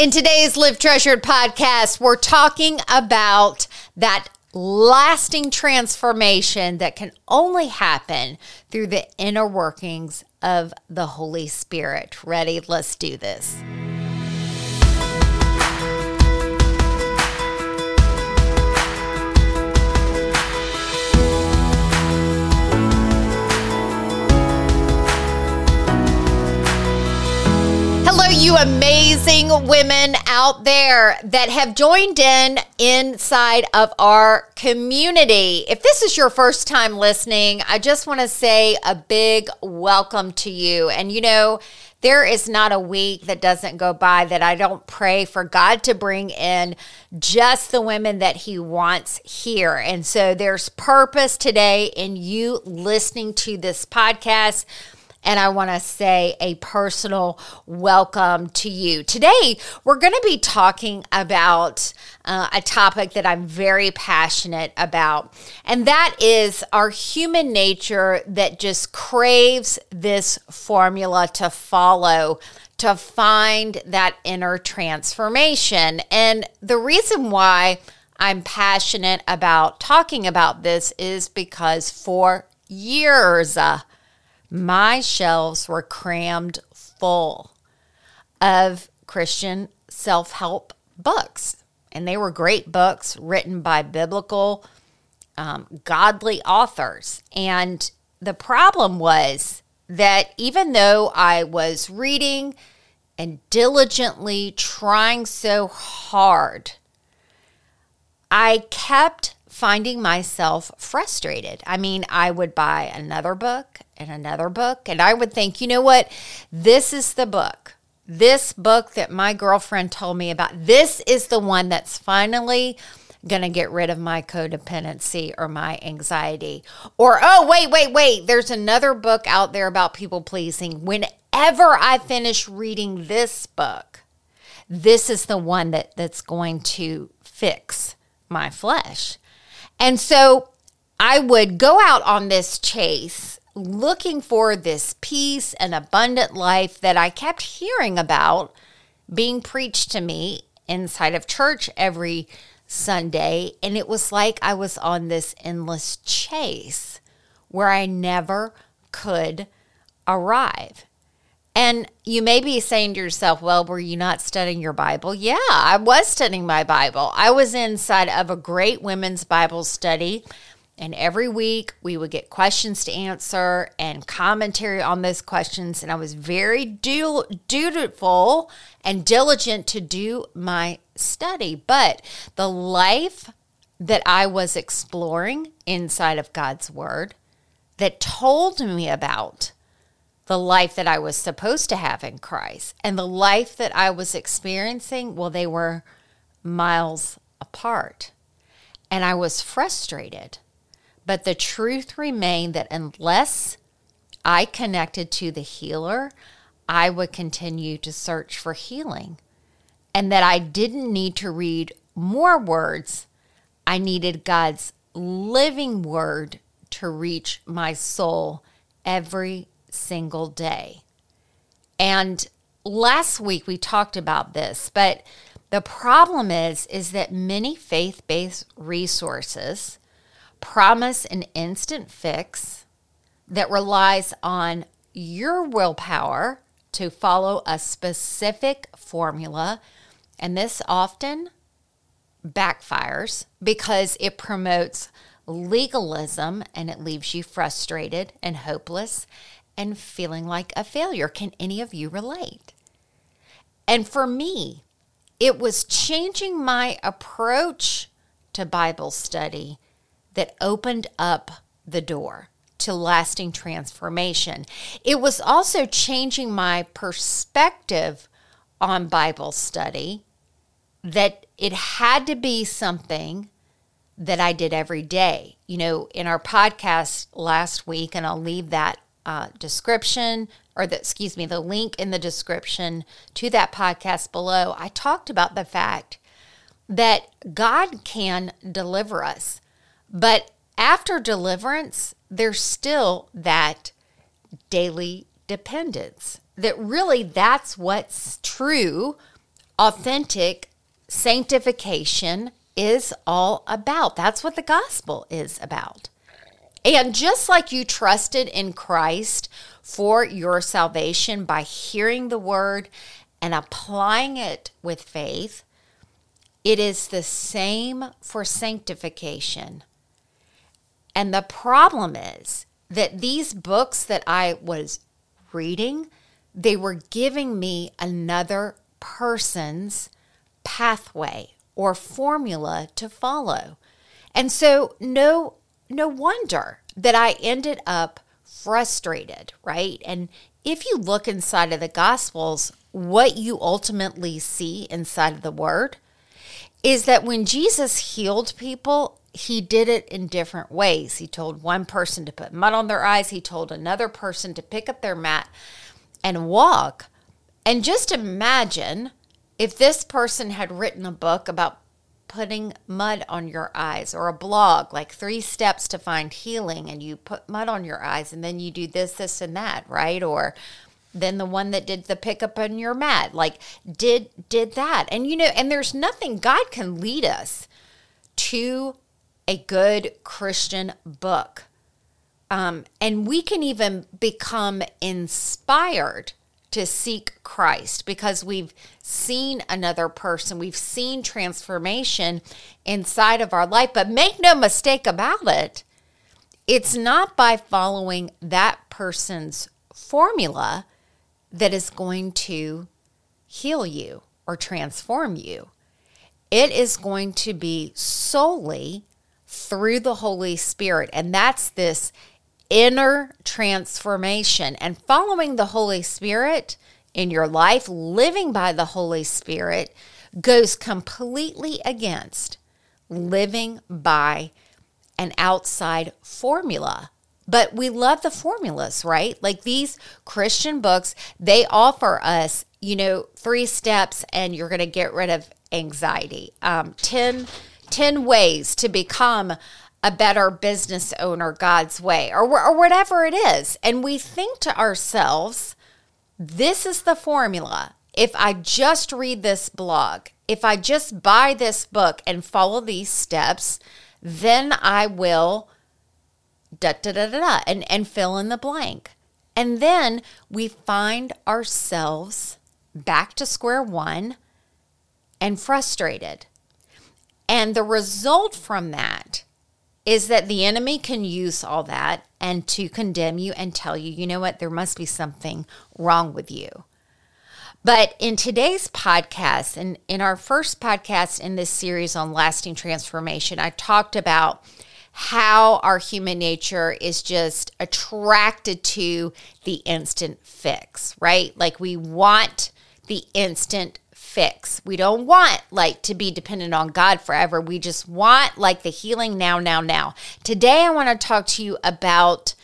In today's Live Treasured podcast, we're talking about that lasting transformation that can only happen through the inner workings of the Holy Spirit. Ready? Let's do this. You amazing women out there that have joined in inside of our community. If this is your first time listening, I just want to say a big welcome to you. And you know, there is not a week that doesn't go by that I don't pray for God to bring in just the women that He wants here. And so there's purpose today in you listening to this podcast and I want to say a personal welcome to you. Today, we're going to be talking about uh, a topic that I'm very passionate about, and that is our human nature that just craves this formula to follow to find that inner transformation. And the reason why I'm passionate about talking about this is because for years, uh, my shelves were crammed full of Christian self help books. And they were great books written by biblical, um, godly authors. And the problem was that even though I was reading and diligently trying so hard, I kept finding myself frustrated. I mean, I would buy another book and another book, and I would think, you know what? This is the book. This book that my girlfriend told me about, this is the one that's finally going to get rid of my codependency or my anxiety. Or, oh, wait, wait, wait, there's another book out there about people pleasing. Whenever I finish reading this book, this is the one that, that's going to fix my flesh. And so I would go out on this chase looking for this peace and abundant life that I kept hearing about being preached to me inside of church every Sunday. And it was like I was on this endless chase where I never could arrive. And you may be saying to yourself, well, were you not studying your Bible? Yeah, I was studying my Bible. I was inside of a great women's Bible study. And every week we would get questions to answer and commentary on those questions. And I was very du- dutiful and diligent to do my study. But the life that I was exploring inside of God's Word that told me about the life that I was supposed to have in Christ and the life that I was experiencing, well, they were miles apart. And I was frustrated. But the truth remained that unless I connected to the healer, I would continue to search for healing. And that I didn't need to read more words, I needed God's living word to reach my soul every single day. And last week we talked about this, but the problem is is that many faith-based resources promise an instant fix that relies on your willpower to follow a specific formula, and this often backfires because it promotes legalism and it leaves you frustrated and hopeless and feeling like a failure. Can any of you relate? And for me, it was changing my approach to Bible study that opened up the door to lasting transformation. It was also changing my perspective on Bible study that it had to be something that I did every day. You know, in our podcast last week, and I'll leave that uh, description or the excuse me the link in the description to that podcast below i talked about the fact that god can deliver us but after deliverance there's still that daily dependence that really that's what's true authentic sanctification is all about. That's what the gospel is about. And just like you trusted in Christ for your salvation by hearing the word and applying it with faith, it is the same for sanctification. And the problem is that these books that I was reading, they were giving me another person's pathway or formula to follow. And so no no wonder that I ended up frustrated, right? And if you look inside of the gospels, what you ultimately see inside of the word is that when Jesus healed people, he did it in different ways. He told one person to put mud on their eyes, he told another person to pick up their mat and walk. And just imagine if this person had written a book about putting mud on your eyes or a blog like three steps to find healing and you put mud on your eyes and then you do this this and that right? Or then the one that did the pickup on your mat like did did that. And you know and there's nothing god can lead us to a good christian book. Um, and we can even become inspired to seek Christ because we've seen another person, we've seen transformation inside of our life. But make no mistake about it, it's not by following that person's formula that is going to heal you or transform you. It is going to be solely through the Holy Spirit. And that's this inner transformation and following the Holy Spirit in your life, living by the Holy Spirit, goes completely against living by an outside formula. But we love the formulas, right? Like these Christian books, they offer us, you know, three steps and you're going to get rid of anxiety. Um, 10, 10 ways to become a better business owner God's way or, or whatever it is. And we think to ourselves, this is the formula. If I just read this blog, if I just buy this book and follow these steps, then I will da da da da, da and, and fill in the blank. And then we find ourselves back to square one and frustrated. And the result from that is that the enemy can use all that and to condemn you and tell you, you know what, there must be something wrong with you. But in today's podcast, and in our first podcast in this series on lasting transformation, I talked about how our human nature is just attracted to the instant fix, right? Like we want the instant fix. We don't want like to be dependent on God forever. We just want like the healing now, now, now. Today, I want to talk to you about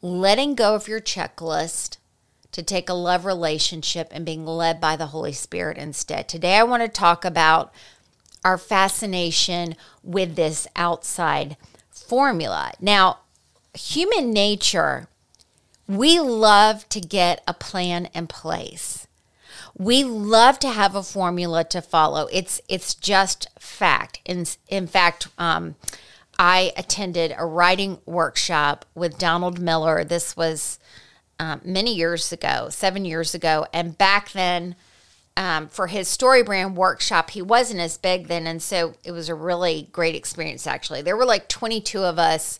letting go of your checklist to take a love relationship and being led by the Holy Spirit instead. Today, I want to talk about our fascination with this outside formula. Now, human nature, we love to get a plan in place we love to have a formula to follow. It's it's just fact. In in fact, um, I attended a writing workshop with Donald Miller. This was um, many years ago, seven years ago, and back then. Um, for his StoryBrand workshop, he wasn't as big then. And so it was a really great experience, actually. There were like 22 of us.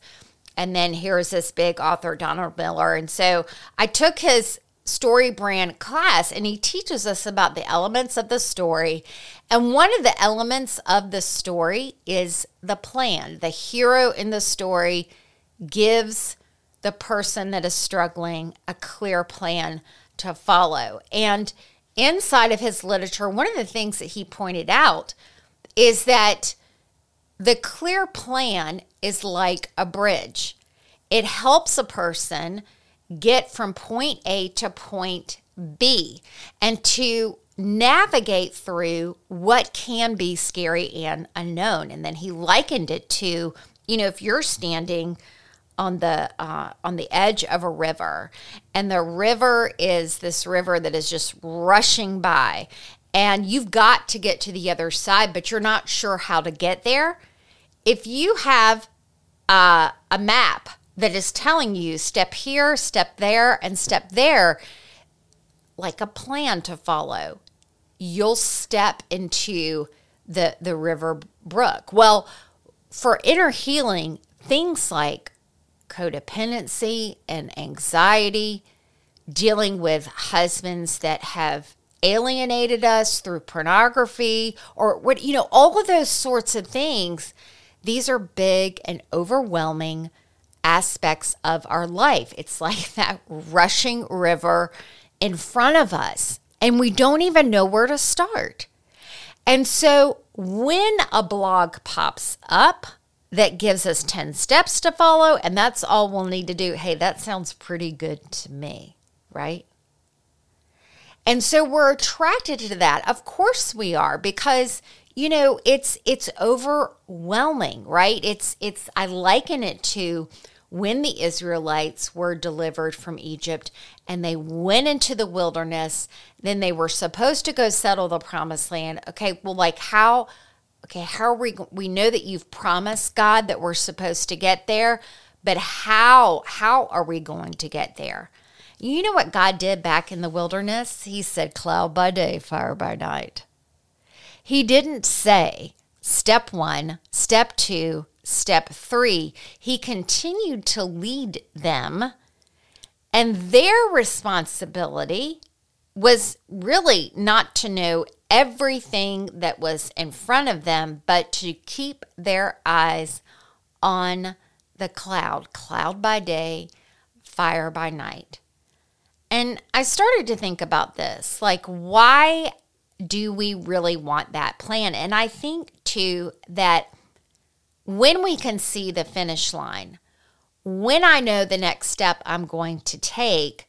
And then here's this big author, Donald Miller. And so I took his StoryBrand class and he teaches us about the elements of the story. And one of the elements of the story is the plan. The hero in the story gives the person that is struggling a clear plan to follow. And inside of his literature, one of the things that he pointed out is that the clear plan is like a bridge. It helps a person get from point A to point B and to navigate through what can be scary and unknown. And then he likened it to, you know, if you're standing on the uh, on the edge of a river and the river is this river that is just rushing by and you've got to get to the other side, but you're not sure how to get there. If you have uh, a map that is telling you step here, step there, and step there, like a plan to follow, you'll step into the the river brook. Well, for inner healing, things like codependency and anxiety, dealing with husbands that have alienated us through pornography or what you know all of those sorts of things these are big and overwhelming aspects of our life it's like that rushing river in front of us and we don't even know where to start and so when a blog pops up that gives us 10 steps to follow, and that's all we'll need to do, hey, that sounds pretty good to me, right? And so we're attracted to that. Of course we are because you know, it's it's overwhelming, right? It's it's I liken it to when the Israelites were delivered from Egypt and they went into the wilderness, then they were supposed to go settle the promised land. Okay, well, like how, okay, how are we, we know that you've promised God that we're supposed to get there, but how, how are we going to get there? You know what God did back in the wilderness? He said, cloud by day, fire by night. He didn't say, step one, step two, step three, he continued to lead them, and their responsibility was really not to know everything that was in front of them, but to keep their eyes on the cloud, cloud by day, fire by night. And I started to think about this like, why do we really want that plan? And I think too that when we can see the finish line, when I know the next step I'm going to take,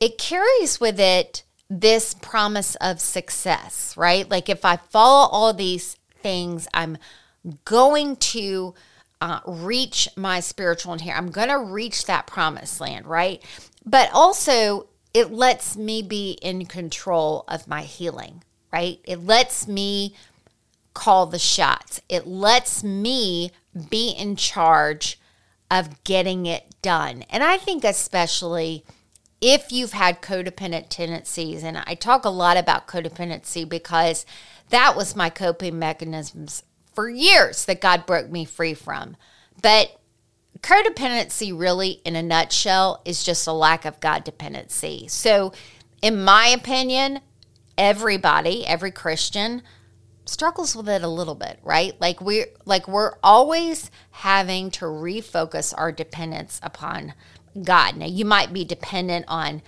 it carries with it this promise of success, right? Like if I follow all these things, I'm going to uh, reach my spiritual inheritance. I'm going to reach that promised land, right? But also, it lets me be in control of my healing, right? It lets me call the shots. It lets me be in charge of getting it done. And I think, especially if you've had codependent tendencies, and I talk a lot about codependency because that was my coping mechanisms for years that God broke me free from. But codependency, really, in a nutshell, is just a lack of God dependency. So, in my opinion, everybody, every Christian, struggles with it a little bit, right? Like we like we're always having to refocus our dependence upon God. Now you might be dependent on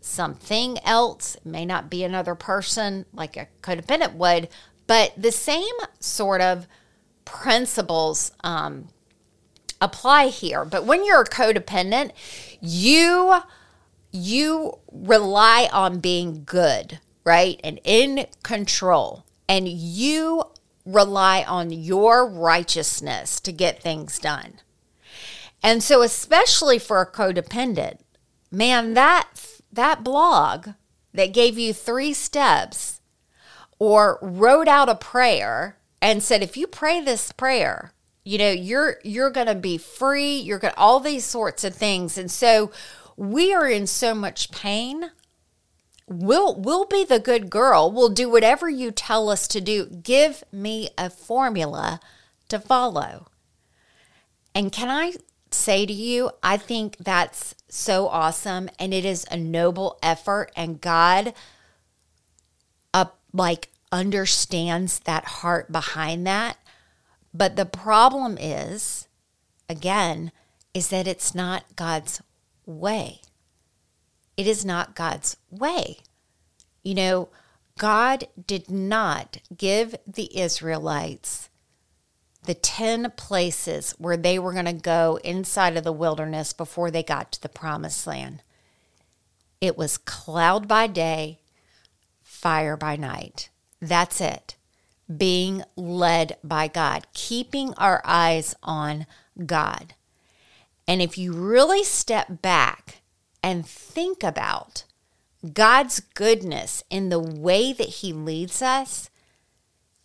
something else, it may not be another person like a codependent would, but the same sort of principles um, apply here. But when you're a codependent, you you rely on being good, right? And in control and you rely on your righteousness to get things done. And so especially for a codependent, man, that that blog that gave you 3 steps or wrote out a prayer and said if you pray this prayer, you know, you're you're going to be free, you're going all these sorts of things. And so we are in so much pain we'll we'll be the good girl. We'll do whatever you tell us to do. Give me a formula to follow. And can I say to you, I think that's so awesome and it is a noble effort and God uh, like understands that heart behind that. But the problem is again is that it's not God's way. It is not God's way. You know, God did not give the Israelites the 10 places where they were going to go inside of the wilderness before they got to the promised land. It was cloud by day, fire by night. That's it. Being led by God, keeping our eyes on God. And if you really step back and think about God's goodness in the way that He leads us,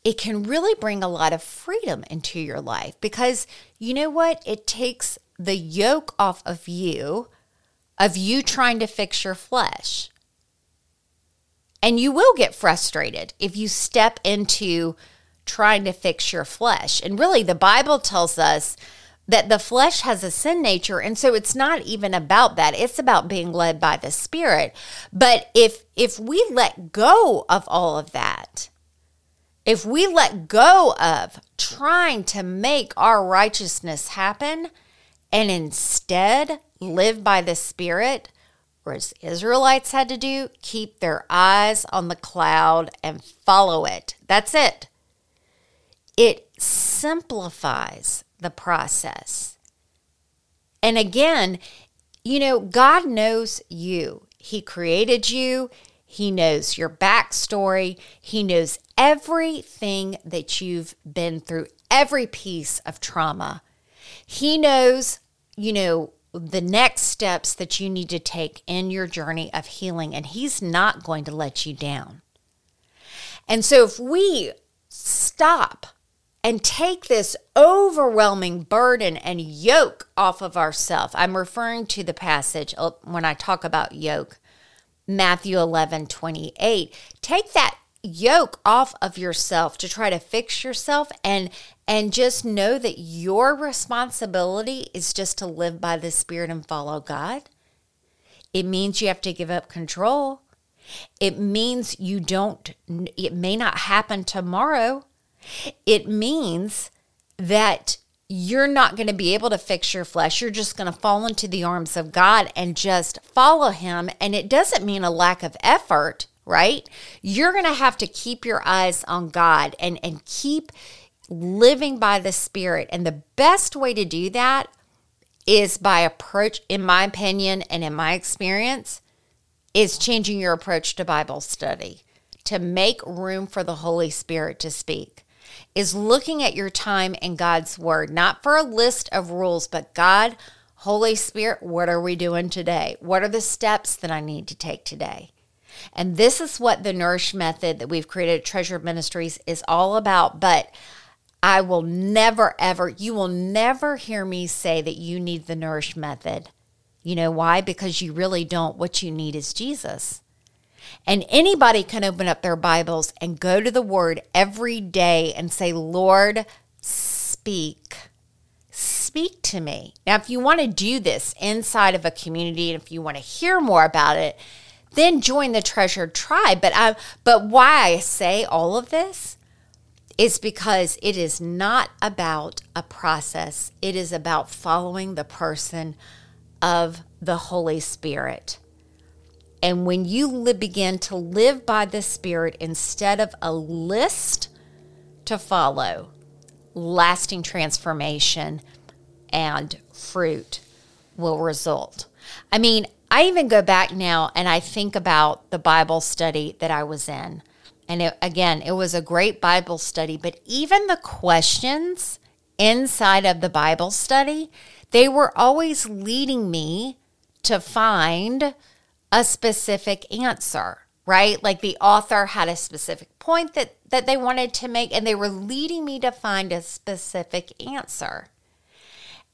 it can really bring a lot of freedom into your life because you know what? It takes the yoke off of you, of you trying to fix your flesh. And you will get frustrated if you step into trying to fix your flesh. And really, the Bible tells us that the flesh has a sin nature and so it's not even about that it's about being led by the spirit but if if we let go of all of that if we let go of trying to make our righteousness happen and instead live by the spirit or as Israelites had to do, keep their eyes on the cloud and follow it. That's it. It simplifies the process. And again, you know, God knows you. He created you. He knows your backstory. He knows everything that you've been through, every piece of trauma. He knows, you know, the next steps that you need to take in your journey of healing, and He's not going to let you down. And so, if we stop and take this overwhelming burden and yoke off of ourselves. I'm referring to the passage uh, when I talk about yoke, Matthew 11 28. Take that yoke off of yourself to try to fix yourself and and just know that your responsibility is just to live by the spirit and follow God. It means you have to give up control. It means you don't it may not happen tomorrow it means that you're not going to be able to fix your flesh. You're just going to fall into the arms of God and just follow Him. And it doesn't mean a lack of effort, right? You're going to have to keep your eyes on God and, and keep living by the Spirit. And the best way to do that is by approach, in my opinion and in my experience, is changing your approach to Bible study to make room for the Holy Spirit to speak is looking at your time in God's Word, not for a list of rules, but God, Holy Spirit, what are we doing today? What are the steps that I need to take today? And this is what the Nourish method that we've created at Treasure Ministries is all about. But I will never, ever, you will never hear me say that you need the Nourish method. You know why? Because you really don't. What you need is Jesus. And anybody can open up their Bibles and go to the Word every day and say, Lord, speak. Speak to me. Now, if you want to do this inside of a community and if you want to hear more about it, then join the treasured tribe. But I but why I say all of this is because it is not about a process. It is about following the person of the Holy Spirit. And when you begin to live by the Spirit instead of a list to follow, lasting transformation and fruit will result. I mean, I even go back now and I think about the Bible study that I was in. And it, again, it was a great Bible study, but even the questions inside of the Bible study, they were always leading me to find a specific answer, right? Like the author had a specific point that, that they wanted to make, and they were leading me to find a specific answer.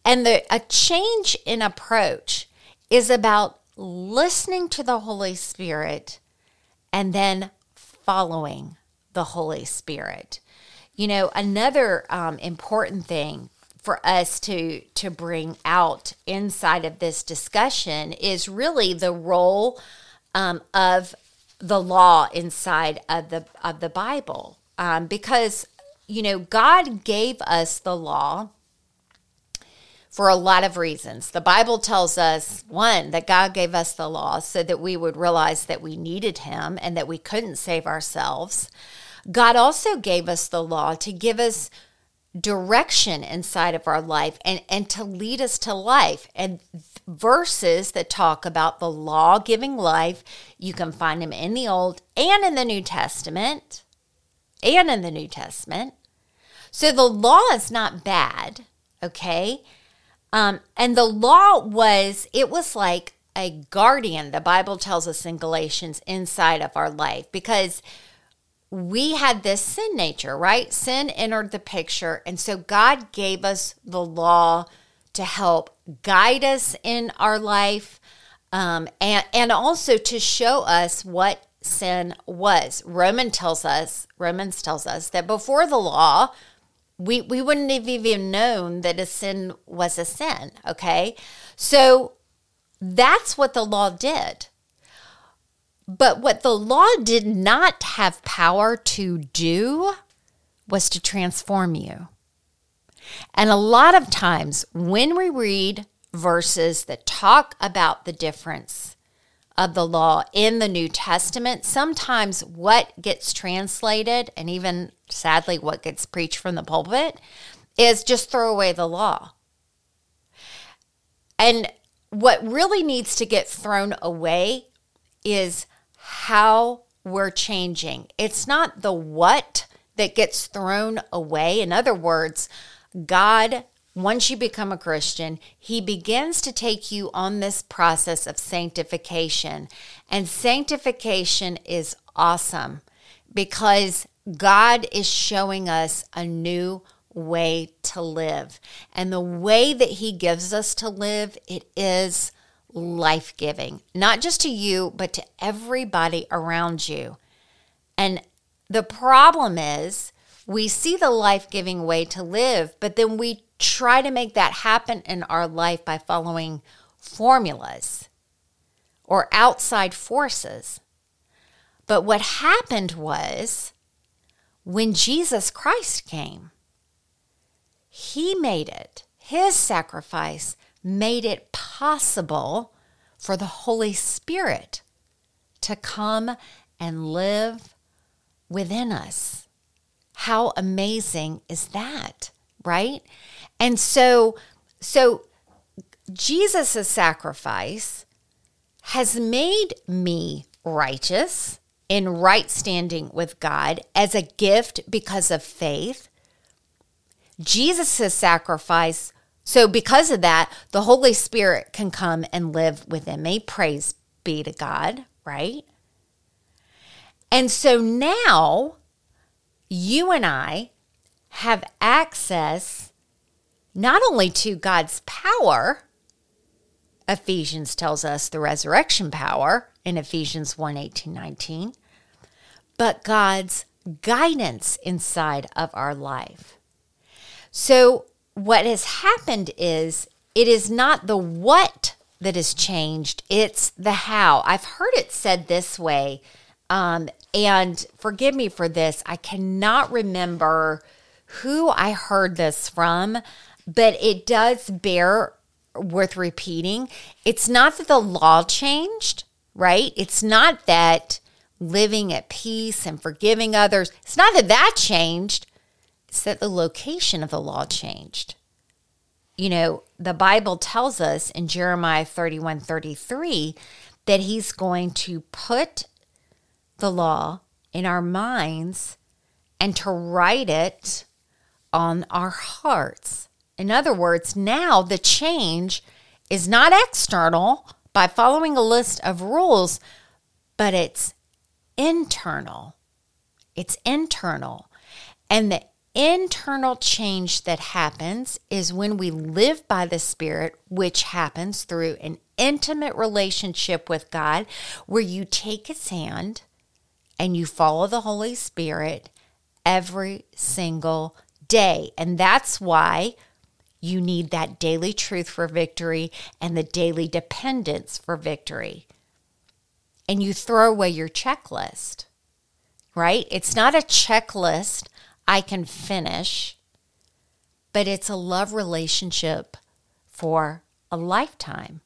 And the, a change in approach is about listening to the Holy Spirit and then following the Holy Spirit. You know, another um, important thing for us to to bring out inside of this discussion is really the role um, of the law inside of the of the Bible, um, because you know God gave us the law for a lot of reasons. The Bible tells us one that God gave us the law so that we would realize that we needed Him and that we couldn't save ourselves. God also gave us the law to give us direction inside of our life and, and to lead us to life. And verses that talk about the law giving life, you can find them in the Old and in the New Testament. And in the New Testament. So the law is not bad, okay? Um, and the law was, it was like a guardian, the Bible tells us in Galatians, inside of our life because we had this sin nature, right? Sin entered the picture. And so God gave us the law to help guide us in our life um, and, and also to show us what sin was. Roman tells us, Romans tells us that before the law, we, we wouldn't have even known that a sin was a sin. Okay. So that's what the law did. But what the law did not have power to do was to transform you. And a lot of times when we read verses that talk about the difference of the law in the New Testament, sometimes what gets translated and even sadly what gets preached from the pulpit is just throw away the law. And what really needs to get thrown away is how we're changing. It's not the what that gets thrown away. In other words, God, once you become a Christian, He begins to take you on this process of sanctification. And sanctification is awesome because God is showing us a new way to live. And the way that He gives us to live, it is life giving, not just to you, but to everybody around you. And the problem is, we see the life giving way to live, but then we try to make that happen in our life by following formulas or outside forces. But what happened was when Jesus Christ came, he made it, his sacrifice made it possible for the Holy Spirit to come and live within us. How amazing is that, right? And so so Jesus' sacrifice has made me righteous in right standing with God as a gift because of faith. Jesus' sacrifice so, because of that, the Holy Spirit can come and live within me. Praise be to God, right? And so now you and I have access not only to God's power, Ephesians tells us the resurrection power in Ephesians 1 18, 19, but God's guidance inside of our life. So, what has happened is it is not the what that has changed, it's the how. I've heard it said this way, um, and forgive me for this, I cannot remember who I heard this from, but it does bear worth repeating. It's not that the law changed, right? It's not that living at peace and forgiving others, it's not that that changed that the location of the law changed. You know, the Bible tells us in Jeremiah 31 33 that he's going to put the law in our minds and to write it on our hearts. In other words, now the change is not external by following a list of rules, but it's internal. It's internal. And the internal change that happens is when we live by the Spirit, which happens through an intimate relationship with God, where you take His hand and you follow the Holy Spirit every single day. And that's why you need that daily truth for victory and the daily dependence for victory. And you throw away your checklist, right? It's not a checklist I can finish, but it's a love relationship for a lifetime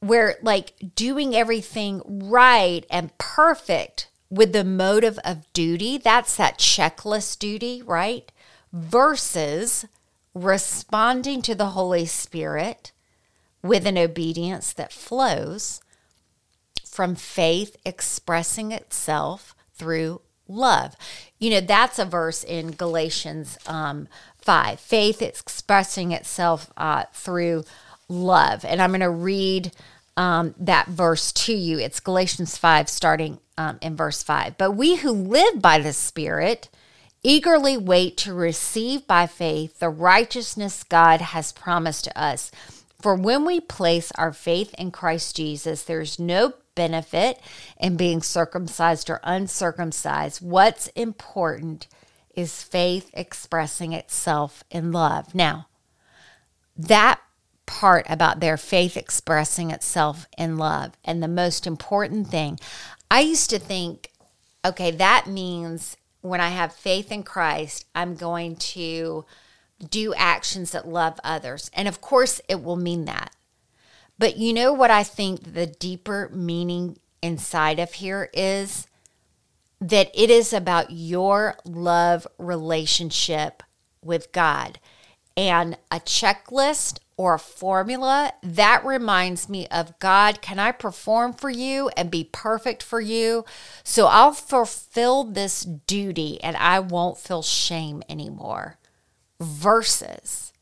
where like doing everything right and perfect with the motive of duty, that's that checklist duty, right? Versus responding to the Holy Spirit with an obedience that flows from faith expressing itself through love. You know, that's a verse in Galatians um, 5. Faith is expressing itself uh, through love. And I'm going to read um, that verse to you. It's Galatians 5, starting um, in verse 5. But we who live by the Spirit eagerly wait to receive by faith the righteousness God has promised to us. For when we place our faith in Christ Jesus, there's no benefit in being circumcised or uncircumcised. What's important is faith expressing itself in love. Now, that part about their faith expressing itself in love. And the most important thing, I used to think, okay, that means when I have faith in Christ, I'm going to do actions that love others. And of course, it will mean that. But you know what I think the deeper meaning inside of here is that it is about your love relationship with God. And a checklist or a formula, that reminds me of God, can I perform for you and be perfect for you? So I'll fulfill this duty and I won't feel shame anymore. Versus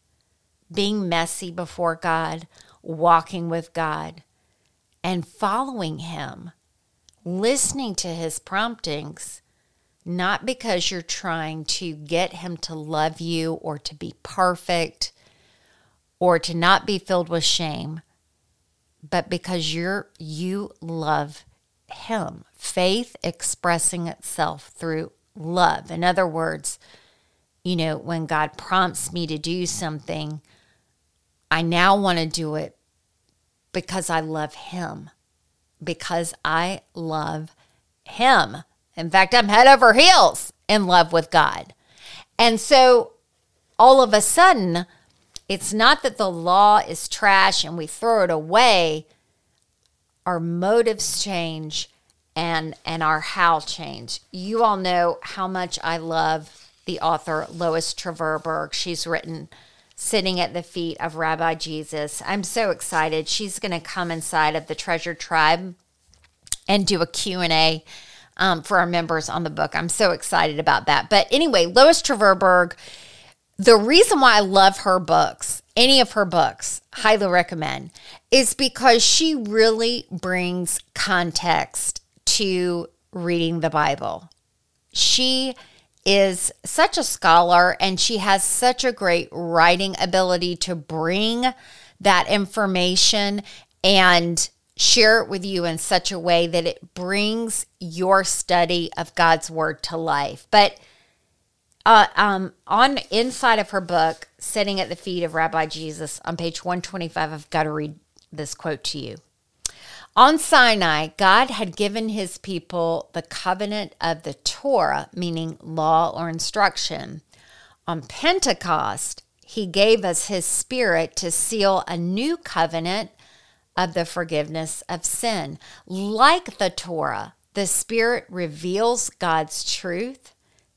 being messy before God, walking with God, and following Him, listening to His promptings not because you're trying to get him to love you or to be perfect or to not be filled with shame, but because you're you love him. Faith expressing itself through love. In other words, you know, when God prompts me to do something, I now want to do it because I love him. Because I love him. In fact, I'm head over heels in love with God. And so all of a sudden, it's not that the law is trash and we throw it away. Our motives change and and our how change. You all know how much I love the author Lois Tverberg She's written Sitting at the Feet of Rabbi Jesus. I'm so excited. She's going to come inside of the Treasure Tribe and do a Q&A um, for our members on the book. I'm so excited about that. But anyway, Lois Tverberg the reason why I love her books, any of her books, highly recommend, is because she really brings context to reading the Bible. She is such a scholar and she has such a great writing ability to bring that information and share it with you in such a way that it brings your study of God's word to life. But uh, um, on inside of her book, sitting at the feet of Rabbi Jesus, on page 125, I've got to read this quote to you. On Sinai, God had given his people the covenant of the Torah, meaning law or instruction. On Pentecost, he gave us his spirit to seal a new covenant of the forgiveness of sin. Like the Torah, the Spirit reveals God's truth,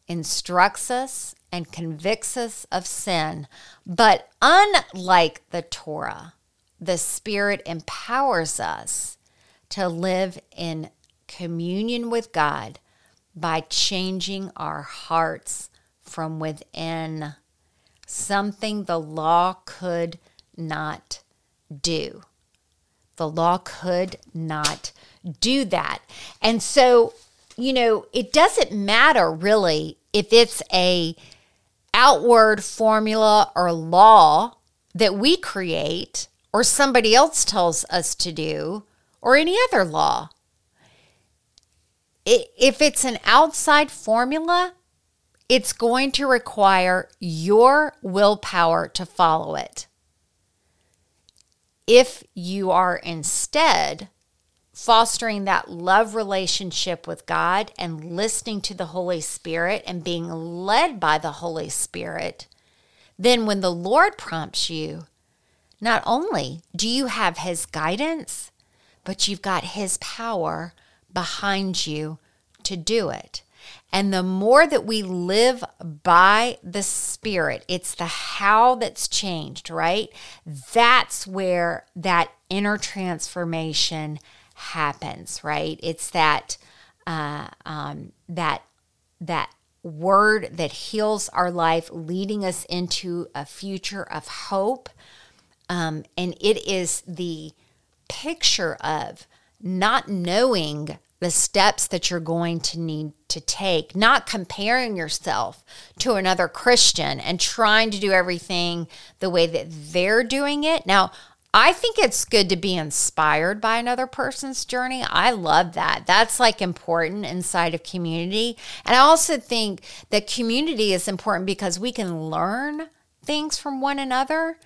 instructs us, and convicts us of sin. But unlike the Torah, the Spirit empowers us to live in communion with God by changing our hearts from within, something the law could not do. The law could not do that. And so, you know, it doesn't matter really if it's a outward formula or law that we create or somebody else tells us to do or any other law. If it's an outside formula, it's going to require your willpower to follow it if you are instead fostering that love relationship with God and listening to the Holy Spirit and being led by the Holy Spirit, then when the Lord prompts you, not only do you have His guidance, but you've got His power behind you to do it. And the more that we live by the Spirit, it's the how that's changed, right? That's where that inner transformation happens, right? It's that uh, um, that that word that heals our life, leading us into a future of hope, um, and it is the picture of not knowing the steps that you're going to need to take, not comparing yourself to another Christian and trying to do everything the way that they're doing it. Now, I think it's good to be inspired by another person's journey. I love that. That's like important inside of community. And I also think that community is important because we can learn things from one another,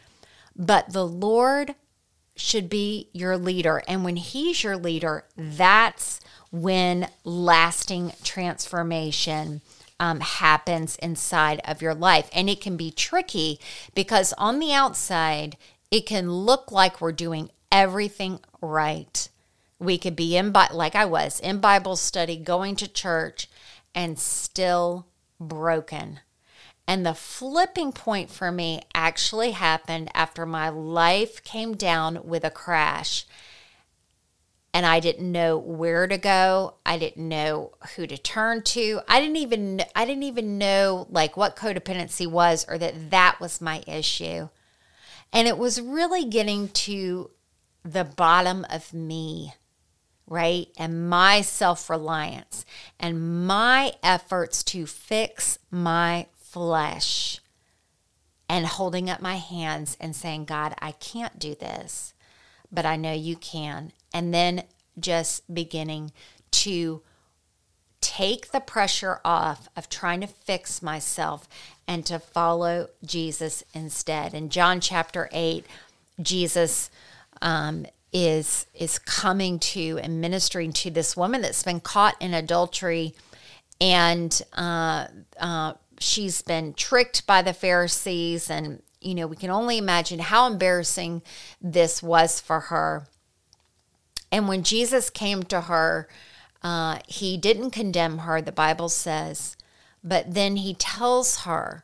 but the Lord should be your leader. And when He's your leader, that's when lasting transformation um, happens inside of your life. And it can be tricky because on the outside, it can look like we're doing everything right. We could be in, like I was, in Bible study, going to church, and still broken. And the flipping point for me actually happened after my life came down with a crash and I didn't know where to go. I didn't know who to turn to. I didn't even I didn't even know like what codependency was or that that was my issue. And it was really getting to the bottom of me, right? And my self-reliance and my efforts to fix my flesh and holding up my hands and saying, "God, I can't do this." but I know you can. And then just beginning to take the pressure off of trying to fix myself and to follow Jesus instead. In John chapter 8, Jesus um, is is coming to and ministering to this woman that's been caught in adultery and uh, uh, she's been tricked by the Pharisees and you know, we can only imagine how embarrassing this was for her. And when Jesus came to her, uh, he didn't condemn her, the Bible says, but then he tells her,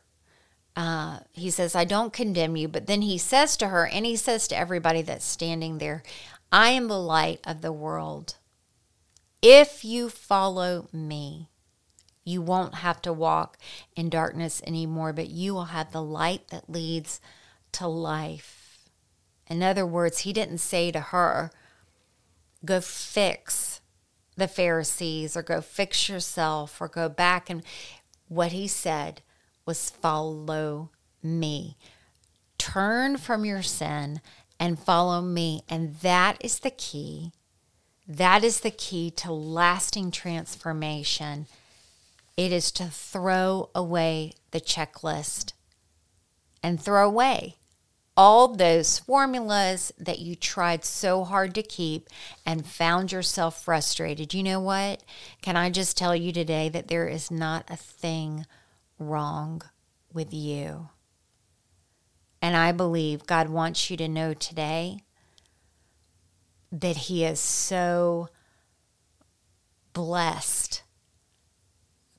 uh, he says, I don't condemn you. But then he says to her, and he says to everybody that's standing there, I am the light of the world. If you follow me, you won't have to walk in darkness anymore, but you will have the light that leads to life. In other words, he didn't say to her, go fix the Pharisees or go fix yourself or go back. And what he said was, follow me. Turn from your sin and follow me. And that is the key. That is the key to lasting transformation it is to throw away the checklist and throw away all those formulas that you tried so hard to keep and found yourself frustrated. You know what? Can I just tell you today that there is not a thing wrong with you? And I believe God wants you to know today that He is so blessed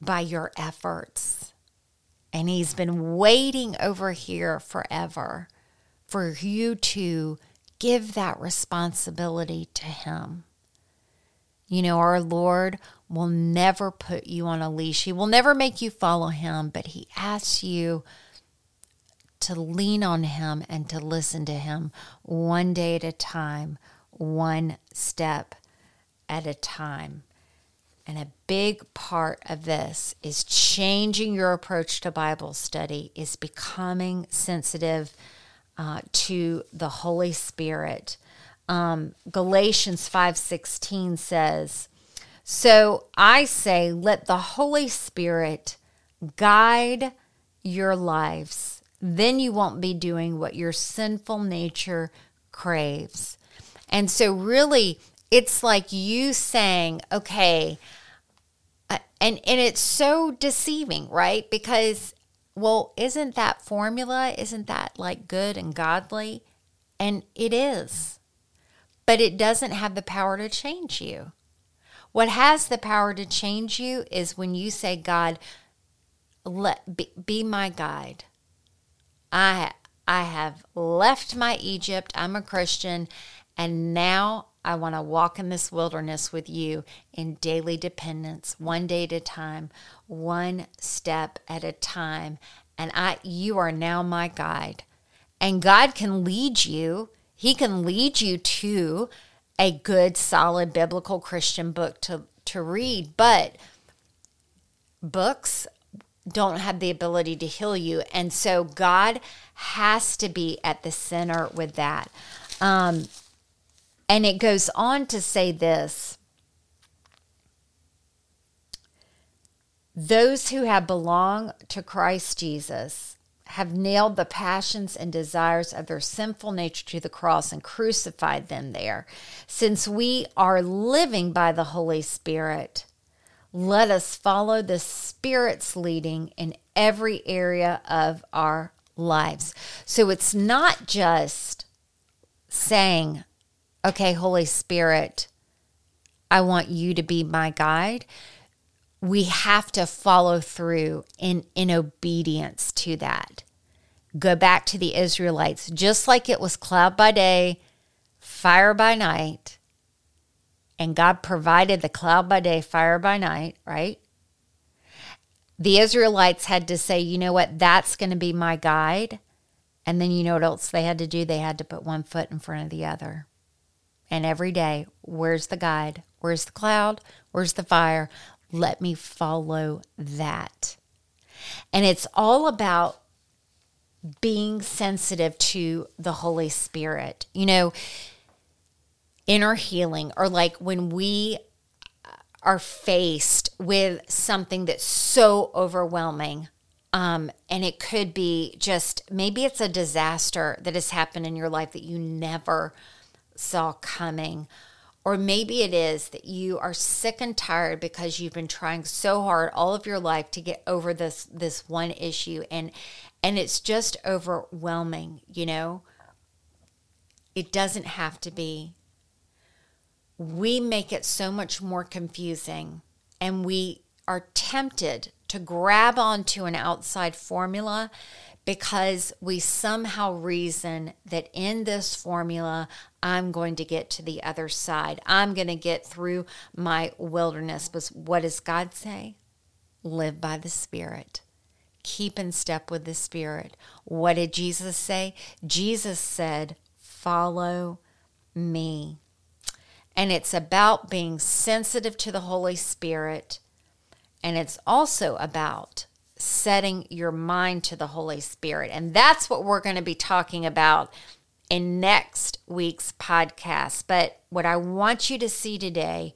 by your efforts. And He's been waiting over here forever for you to give that responsibility to Him. You know, our Lord will never put you on a leash. He will never make you follow Him, but He asks you to lean on Him and to listen to Him one day at a time, one step at a time. And a big part of this is changing your approach to Bible study, is becoming sensitive uh, to the Holy Spirit. Um, Galatians 5:16 says, "So I say, let the Holy Spirit guide your lives. Then you won't be doing what your sinful nature craves." And so really it's like you saying, "Okay, Uh, and and it's so deceiving right? Because well isn't that formula? Isn't that like good and godly? And it is. But it doesn't have the power to change you. What has the power to change you is when you say god let be, be my guide. I i have left my egypt. I'm a christian. And now I want to walk in this wilderness with you in daily dependence, one day at a time, one step at a time. And I you are now my guide. And God can lead you. He can lead you to a good, solid biblical Christian book to, to read. But books don't have the ability to heal you. And so God has to be at the center with that. Um, and it goes on to say this those who have belonged to Christ Jesus have nailed the passions and desires of their sinful nature to the cross and crucified them there. Since we are living by the Holy Spirit, let us follow the Spirit's leading in every area of our lives. So it's not just saying, okay, Holy Spirit, I want you to be my guide. We have to follow through in, in obedience to that. Go back to the Israelites, just like it was cloud by day, fire by night and God provided the cloud by day, fire by night, right? The Israelites had to say, you know what, that's going to be my guide. And then you know what else they had to do? They had to put one foot in front of the other. And every day, where's the guide? Where's the cloud? Where's the fire? Let me follow that. And it's all about being sensitive to the Holy Spirit. You know, inner healing or like when we are faced with something that's so overwhelming um, and it could be just maybe it's a disaster that has happened in your life that you never saw coming. Or maybe it is that you are sick and tired because you've been trying so hard all of your life to get over this this one issue and and it's just overwhelming you know? It doesn't have to be. We make it so much more confusing and we are tempted to grab onto an outside formula because we somehow reason that in this formula, I'm going to get to the other side. I'm going to get through my wilderness. But what does God say? Live by the Spirit. Keep in step with the Spirit. What did Jesus say? Jesus said, Follow me. And it's about being sensitive to the Holy Spirit. And it's also about setting your mind to the Holy Spirit. And that's what we're going to be talking about in next week's podcast. But what I want you to see today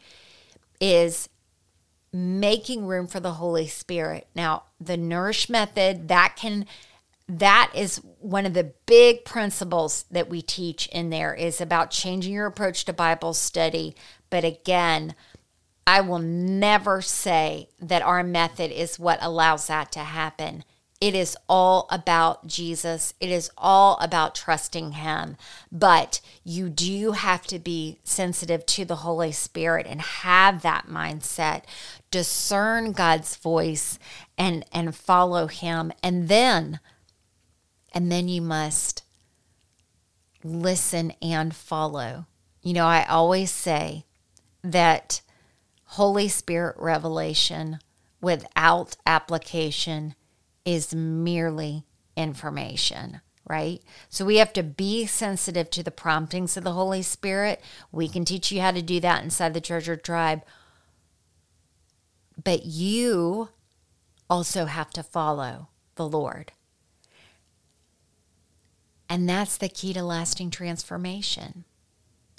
is making room for the Holy Spirit. Now, the Nourish method that can that is one of the big principles that we teach in there is about changing your approach to Bible study. But again, I will never say that our method is what allows that to happen. It is all about Jesus. It is all about trusting Him. But you do have to be sensitive to the Holy Spirit and have that mindset. Discern God's voice and, and follow Him. And then and then you must listen and follow. You know, I always say that Holy Spirit revelation without application is merely information, right? So we have to be sensitive to the promptings of the Holy Spirit. We can teach you how to do that inside the Treasure Tribe. But you also have to follow the Lord. And that's the key to lasting transformation.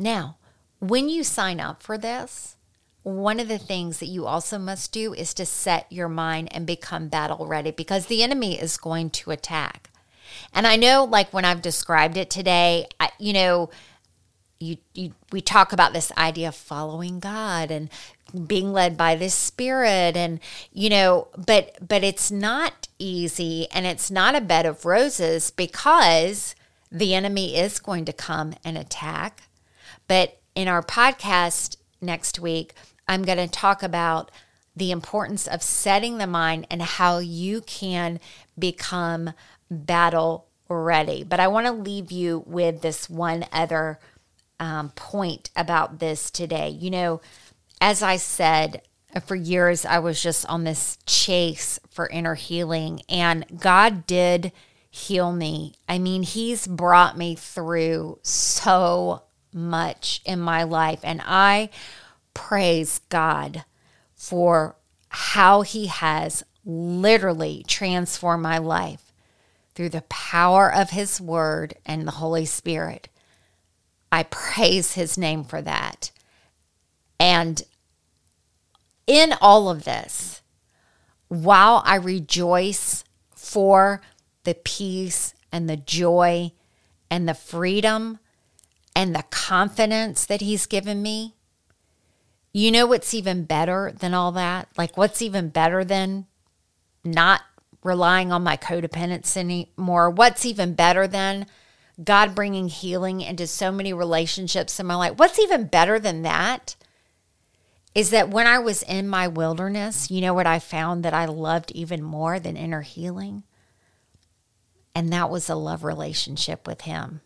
Now, when you sign up for this, one of the things that you also must do is to set your mind and become battle ready because the enemy is going to attack. And I know, like when I've described it today, I, you know, you, you we talk about this idea of following God and being led by this spirit and you know but but it's not easy and it's not a bed of roses because the enemy is going to come and attack. But in our podcast next week, I'm going to talk about the importance of setting the mind and how you can become battle ready. But I want to leave you with this one other um, point about this today. You know, as I said, for years I was just on this chase for inner healing, and God did heal me. I mean, he's brought me through so much in my life. And I praise God for how He has literally transformed my life through the power of His Word and the Holy Spirit. I praise His name for that. And in all of this, while I rejoice for the peace and the joy and the freedom and the confidence that He's given me, you know what's even better than all that? Like, what's even better than not relying on my codependence anymore? What's even better than God bringing healing into so many relationships in my life? What's even better than that? is that when I was in my wilderness, you know what I found that I loved even more than inner healing? And that was a love relationship with Him.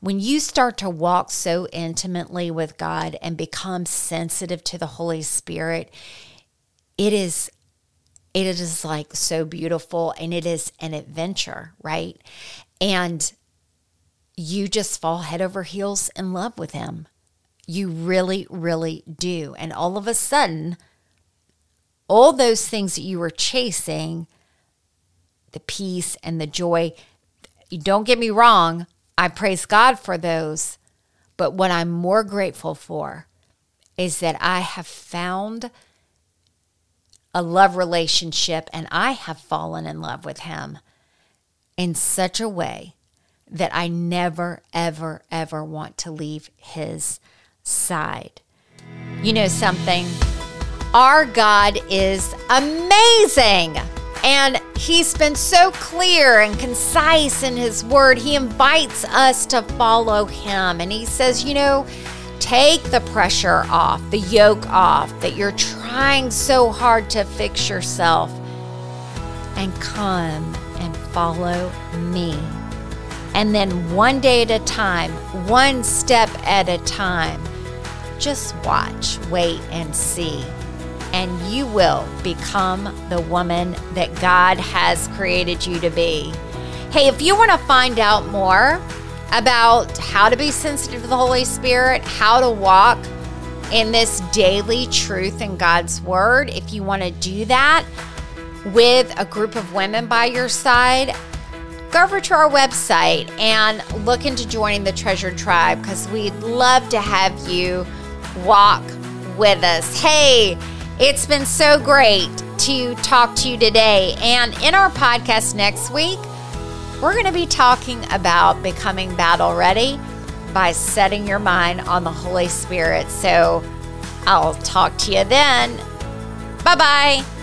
When you start to walk so intimately with God and become sensitive to the Holy Spirit, it is it is like so beautiful and it is an adventure, right? And you just fall head over heels in love with him. You really, really do. And all of a sudden, all those things that you were chasing, the peace and the joy, don't get me wrong, I praise God for those. But what I'm more grateful for is that I have found a love relationship and I have fallen in love with Him in such a way that I never, ever, ever want to leave His side. You know something? Our God is amazing. And he's been so clear and concise in his word. He invites us to follow him. And he says, you know, take the pressure off, the yoke off that you're trying so hard to fix yourself, and come and follow me. And then one day at a time, one step at a time, just watch, wait, and see. And you will become the woman that God has created you to be. Hey, if you want to find out more about how to be sensitive to the Holy Spirit, how to walk in this daily truth in God's Word, if you want to do that with a group of women by your side, go over to our website and look into joining the Treasure Tribe because we'd love to have you walk with us. Hey, it's been so great to talk to you today. And in our podcast next week, we're going to be talking about becoming battle ready by setting your mind on the Holy Spirit. So I'll talk to you then. Bye bye.